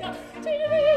个这个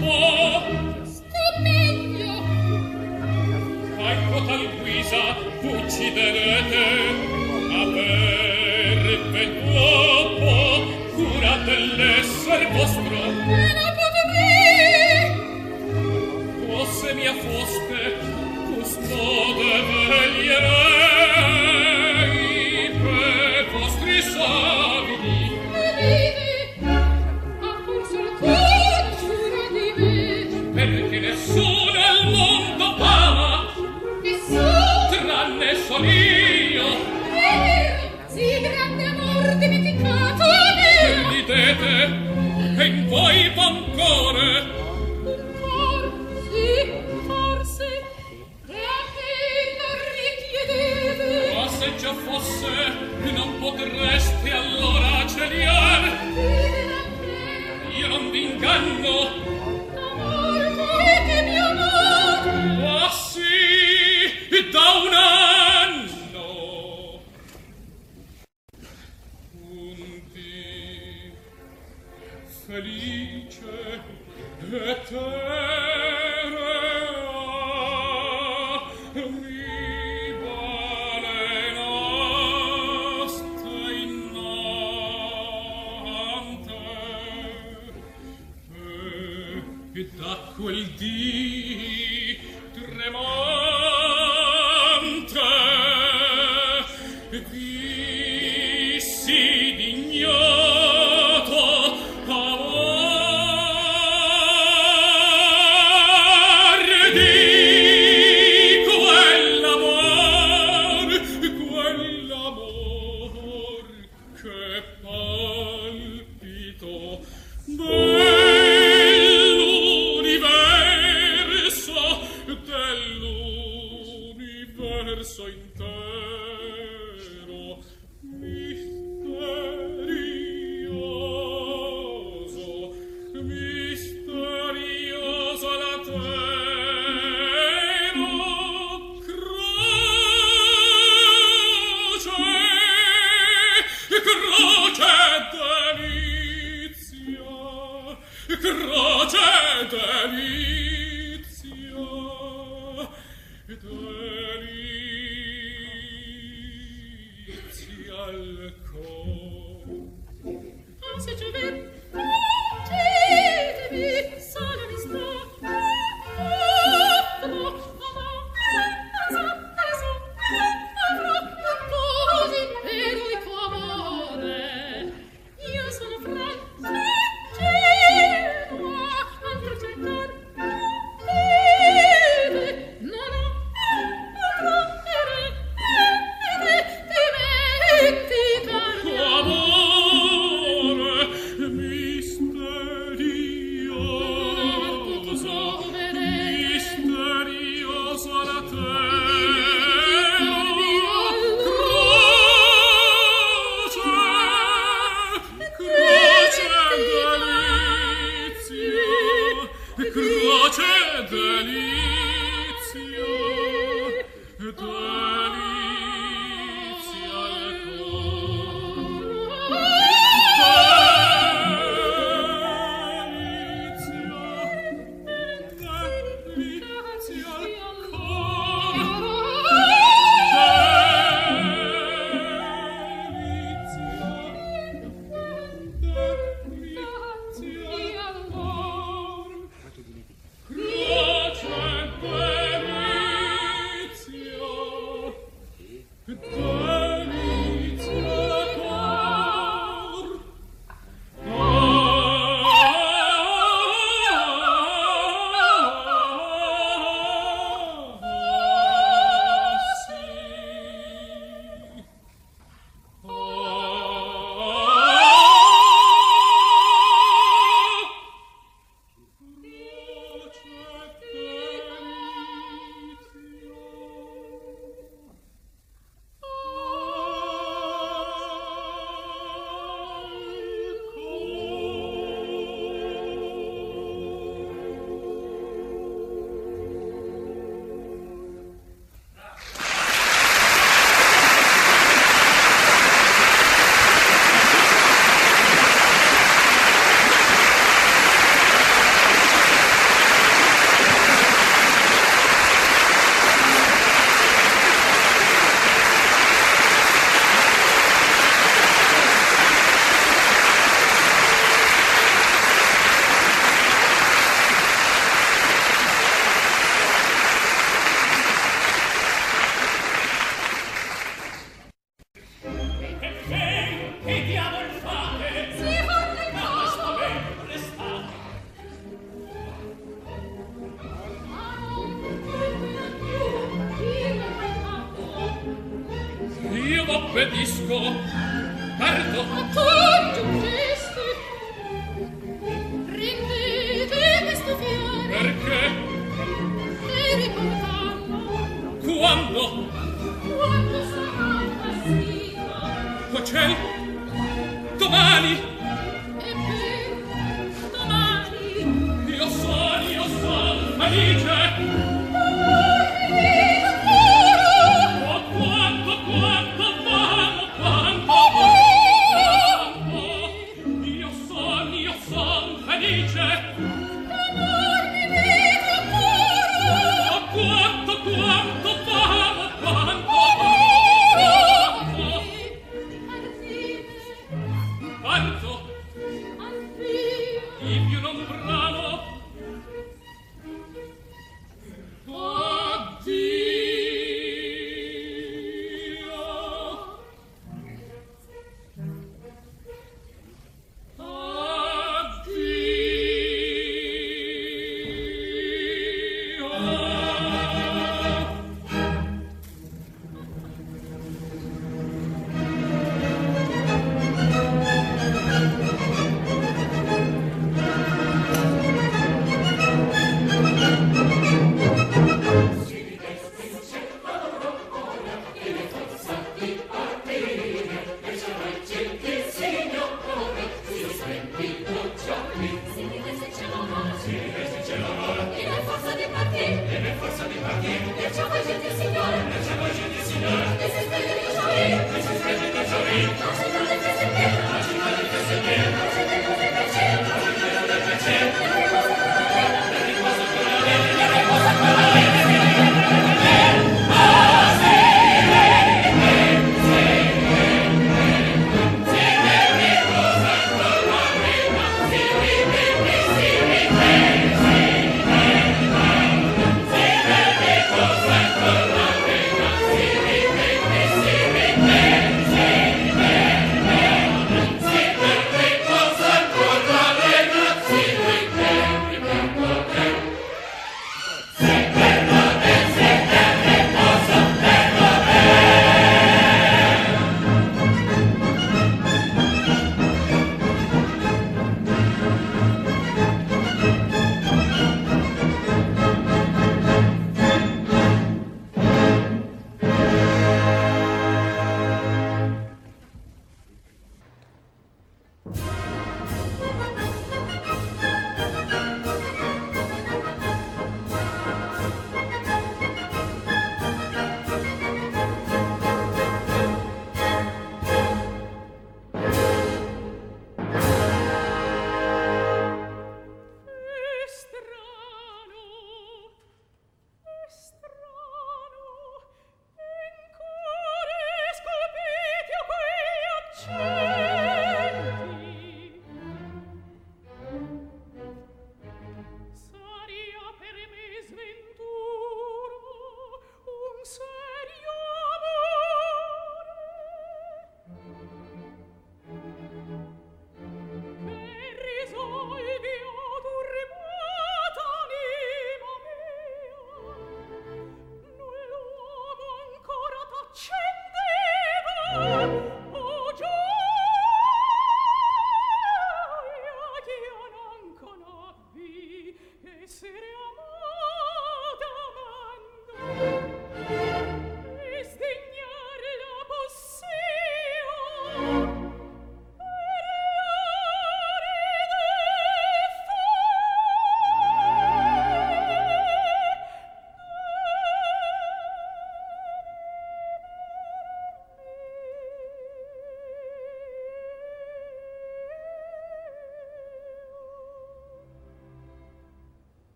po'. Sto meglio. Ecco tal guisa, ucciderete, ma per ben uopo, cura vostro. Manacate me! Fosse mia foste, custode veglierà,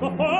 Ha ha!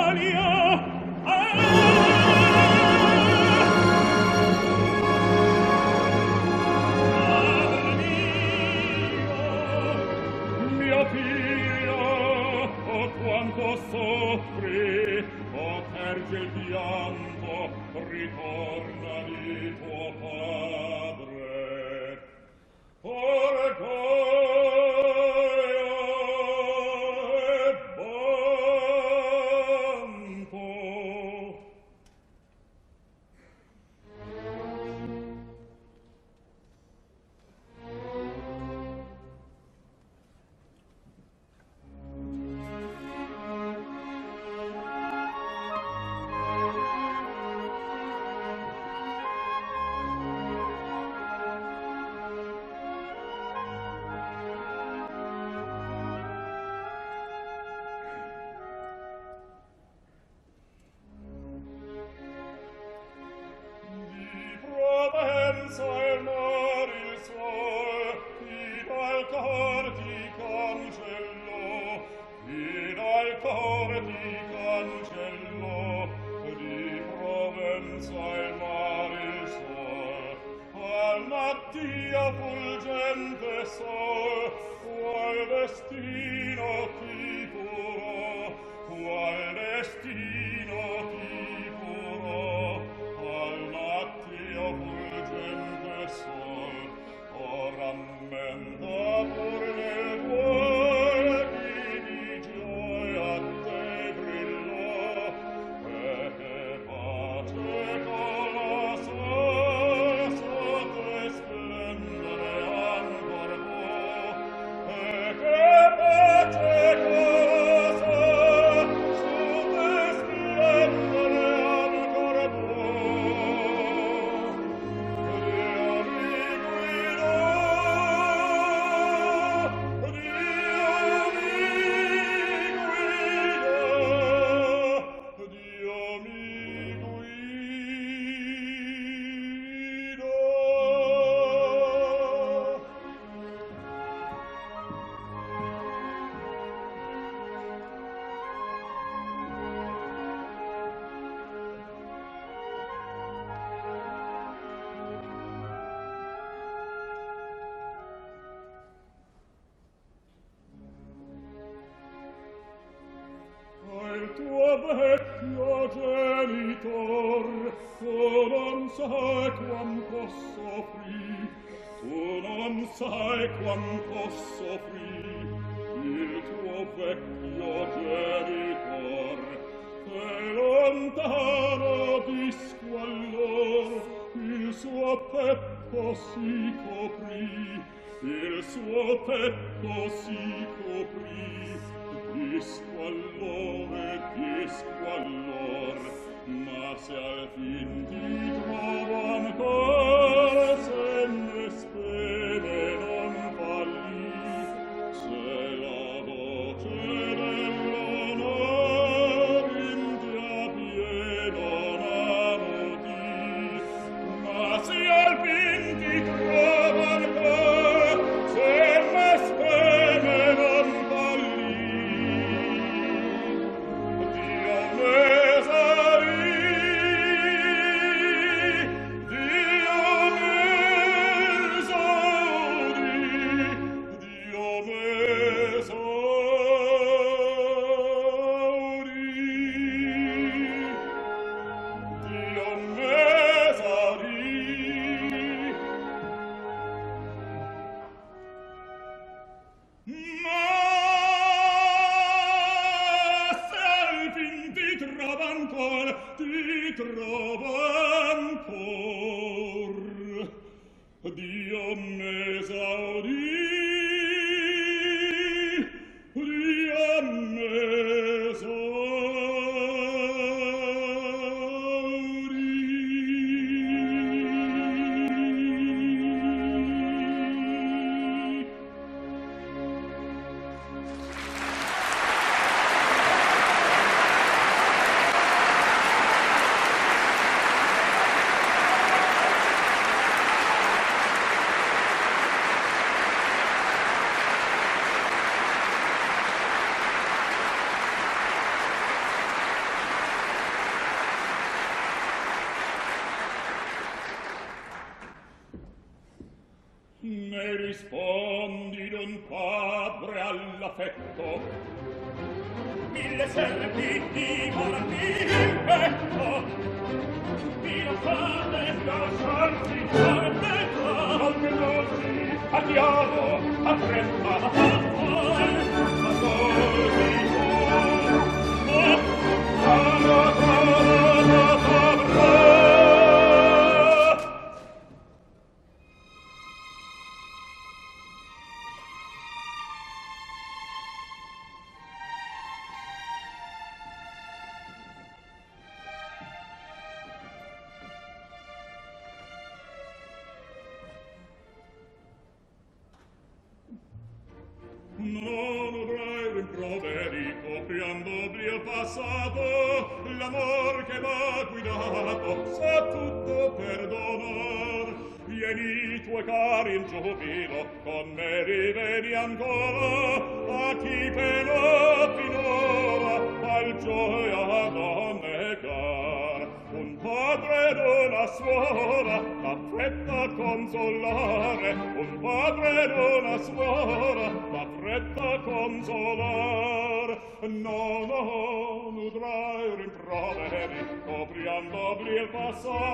rispondi non padre all'affetto. Mille serpi ti volpi in petto. Di non fate lasciarti fare so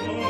Oh.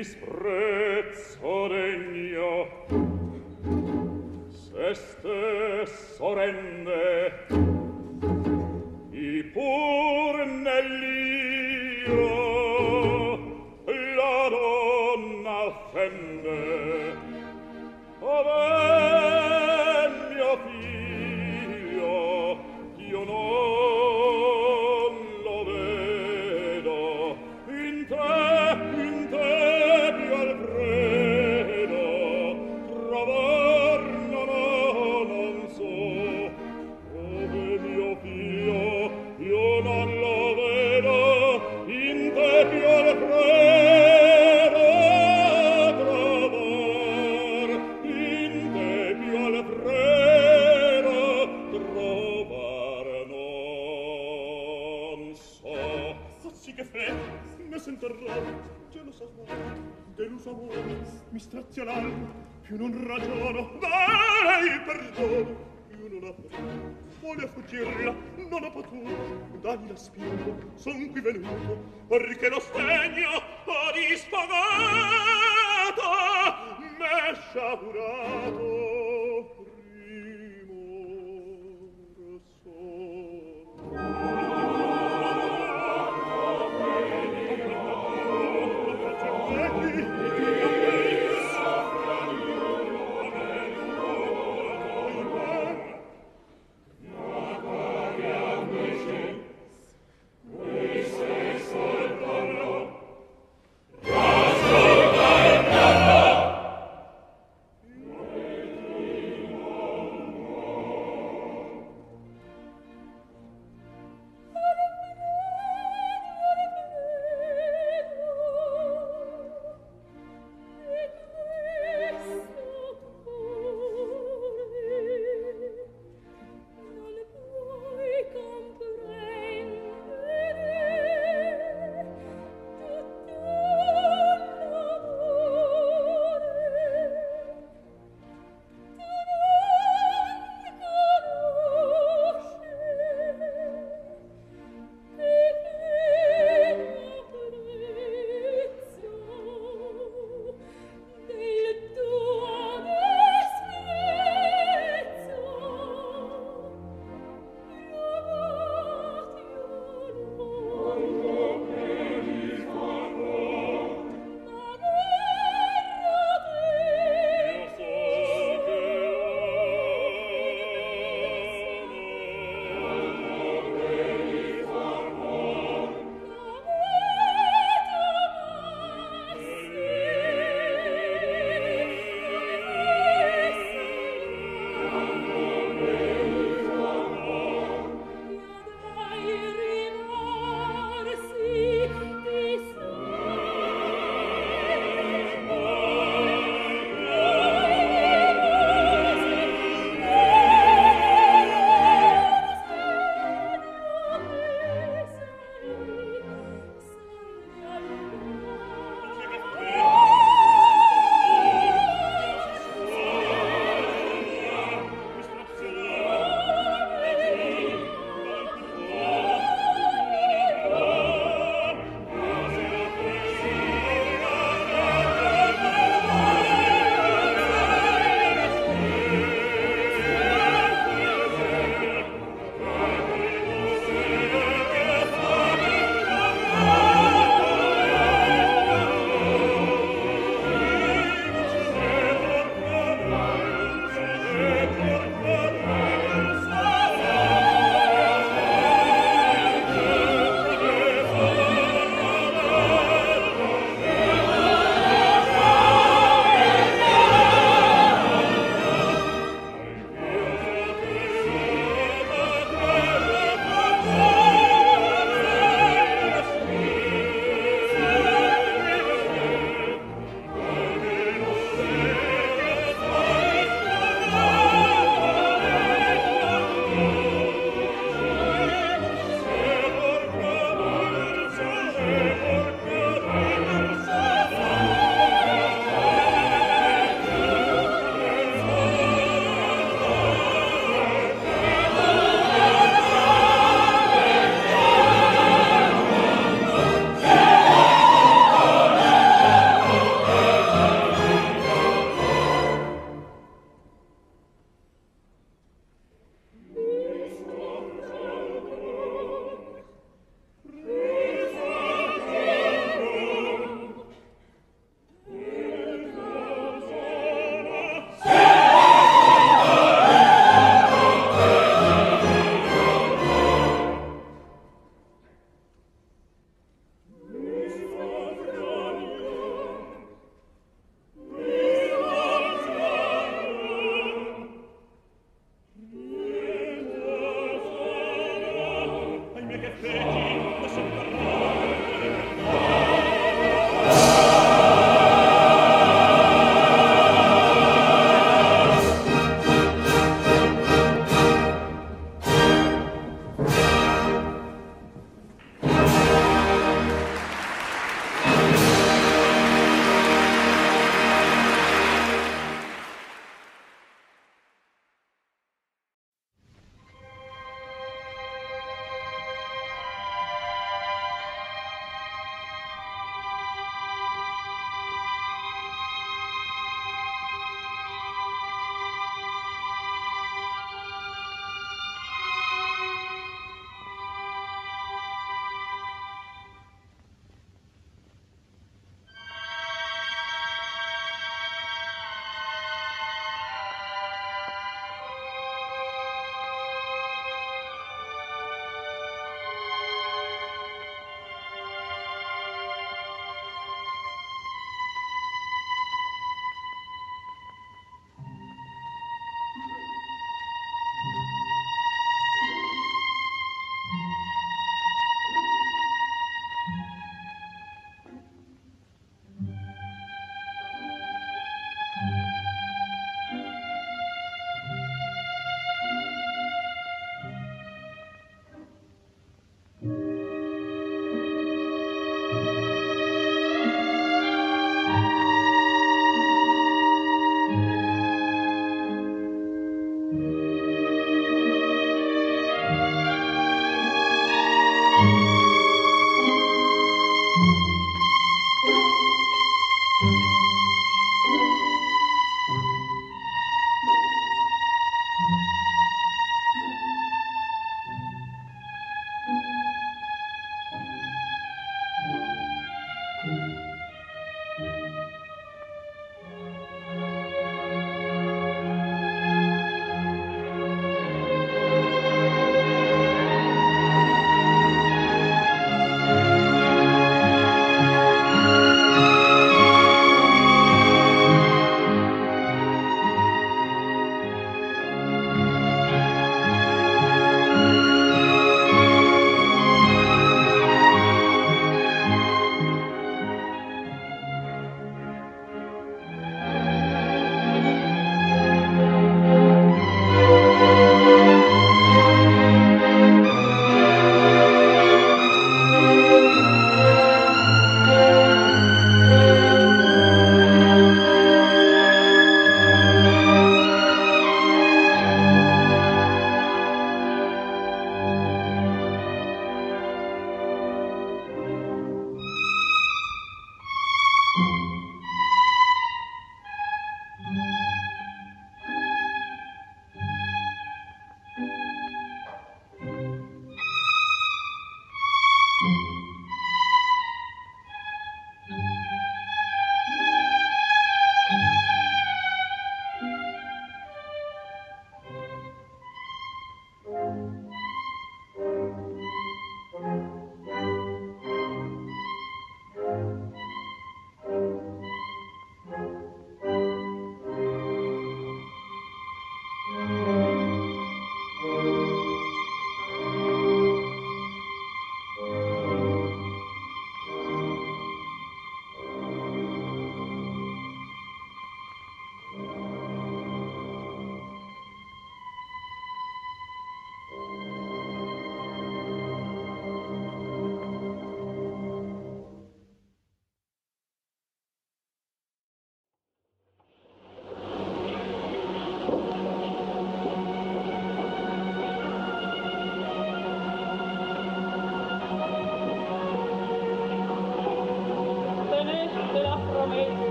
disprezzo degno se stesso rende perché lo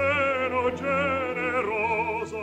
seno generoso